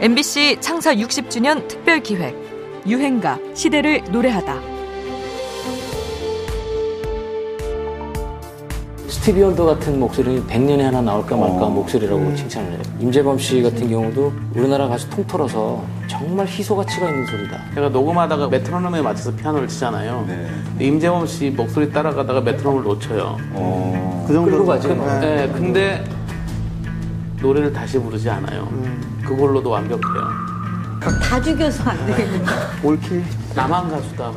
MBC 창사 60주년 특별 기획 유행가 시대를 노래하다. 스티비 원더 같은 목소리는 100년에 하나 나올까 말까 한 목소리라고 음. 칭찬을 해요. 임재범 씨 같은 경우도 우리나라 가수 통틀어서 정말 희소 가치가 있는 소리다. 제가 녹음하다가 메트로놈에 맞춰서 피아노를 치잖아요. 근데 임재범 씨 목소리 따라가다가 메트로놈을 놓쳐요. 그 정도 끌고 가죠. 네, 근데 노래를 다시 부르지 않아요. 그걸로도 완벽해요. 다 죽여서 안 되겠는데. all kill 나만 가수다.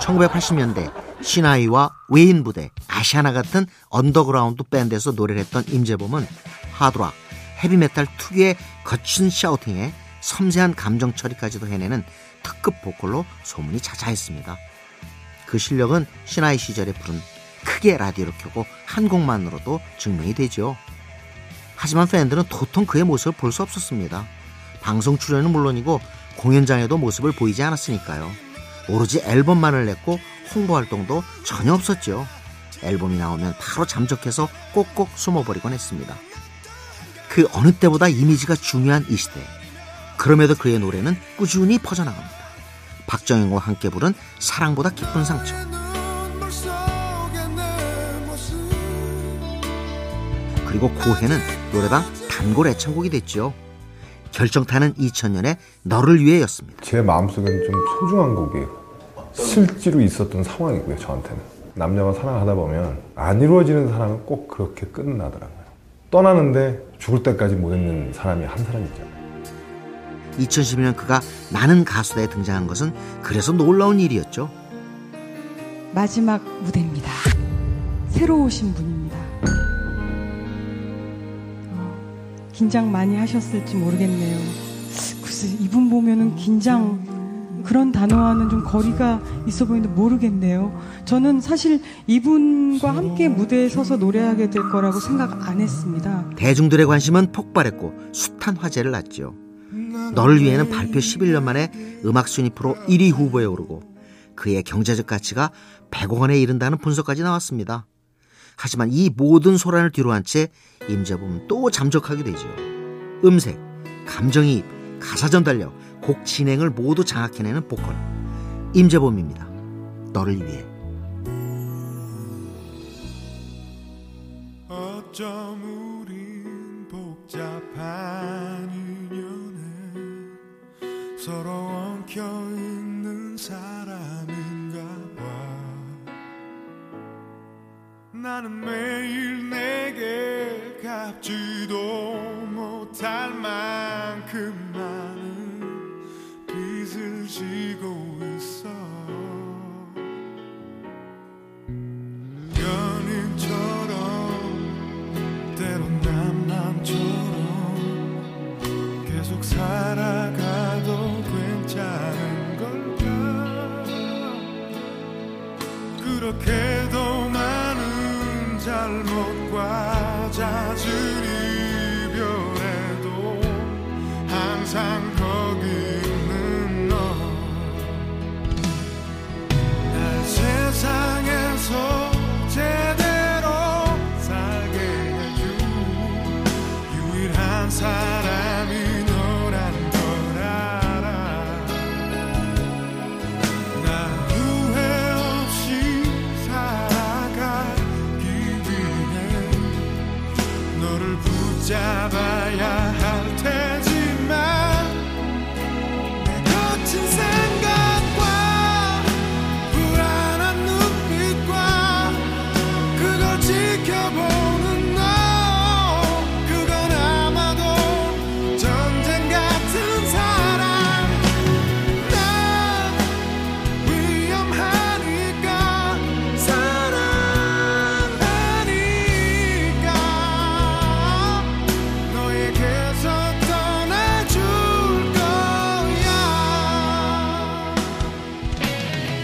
1980년대 시나위와 외인 부대 아시아나 같은 언더그라운드 밴드에서 노래를 했던 임재범은 하드록, 헤비메탈 특유의 거친 샤우팅에 섬세한 감정 처리까지도 해내는 특급 보컬로 소문이 자자했습니다. 그 실력은 신하이 시절에 부른 크게 라디오를 켜고 한 곡만으로도 증명이 되죠. 하지만 팬들은 도통 그의 모습을 볼 수 없었습니다. 방송 출연은 물론이고 공연장에도 모습을 보이지 않았으니까요. 오로지 앨범만을 냈고 홍보 활동도 전혀 없었죠. 앨범이 나오면 바로 잠적해서 꼭꼭 숨어버리곤 했습니다. 그 어느 때보다 이미지가 중요한 이 시대. 그럼에도 그의 노래는 꾸준히 퍼져나갑니다. 박정현과 함께 부른 사랑보다 깊은 상처. 그리고 고해는 노래방 단골 애창곡이 됐죠. 결정타는 2000년에 너를 위해였습니다. 제 마음속에는 좀 소중한 곡이에요. 실제로 있었던 상황이고요, 저한테는. 남녀가 사랑하다 보면 안 이루어지는 사랑은 꼭 그렇게 끝나더라고요. 떠나는데 죽을 때까지 못 있는 사람이 한 사람 있잖아요. 2012년 그가 나는 가수다에 등장한 것은 그래서 놀라운 일이었죠. 마지막 무대입니다. 새로 오신 분 긴장 많이 하셨을지 모르겠네요. 글쎄, 이분 보면은 긴장, 그런 단어와는 좀 거리가 있어 보이는데 모르겠네요. 저는 사실 이분과 함께 무대에 서서 노래하게 될 거라고 생각 안 했습니다. 대중들의 관심은 폭발했고 숱한 화제를 낳죠. 너를 위해는 발표 11년 만에 음악 순위 프로 1위 후보에 오르고 그의 경제적 가치가 100억 원에 이른다는 분석까지 나왔습니다. 하지만 이 모든 소란을 뒤로한 채 임재범은 또 잠적하게 되죠. 음색, 감정이입, 가사 전 달력, 곡 진행을 모두 장악해내는 보컬 임재범입니다. 너를 위해 어쩜 우린 복잡한 인연에 서로 엉켜 나는 매일 내게 갚지도 못할 만큼 많은 빚을 지고 있어. 연인처럼 때론 남남처럼 계속 살아가도 괜찮은 걸까? 그렇게도 잘못과 잦은 이 붙잡아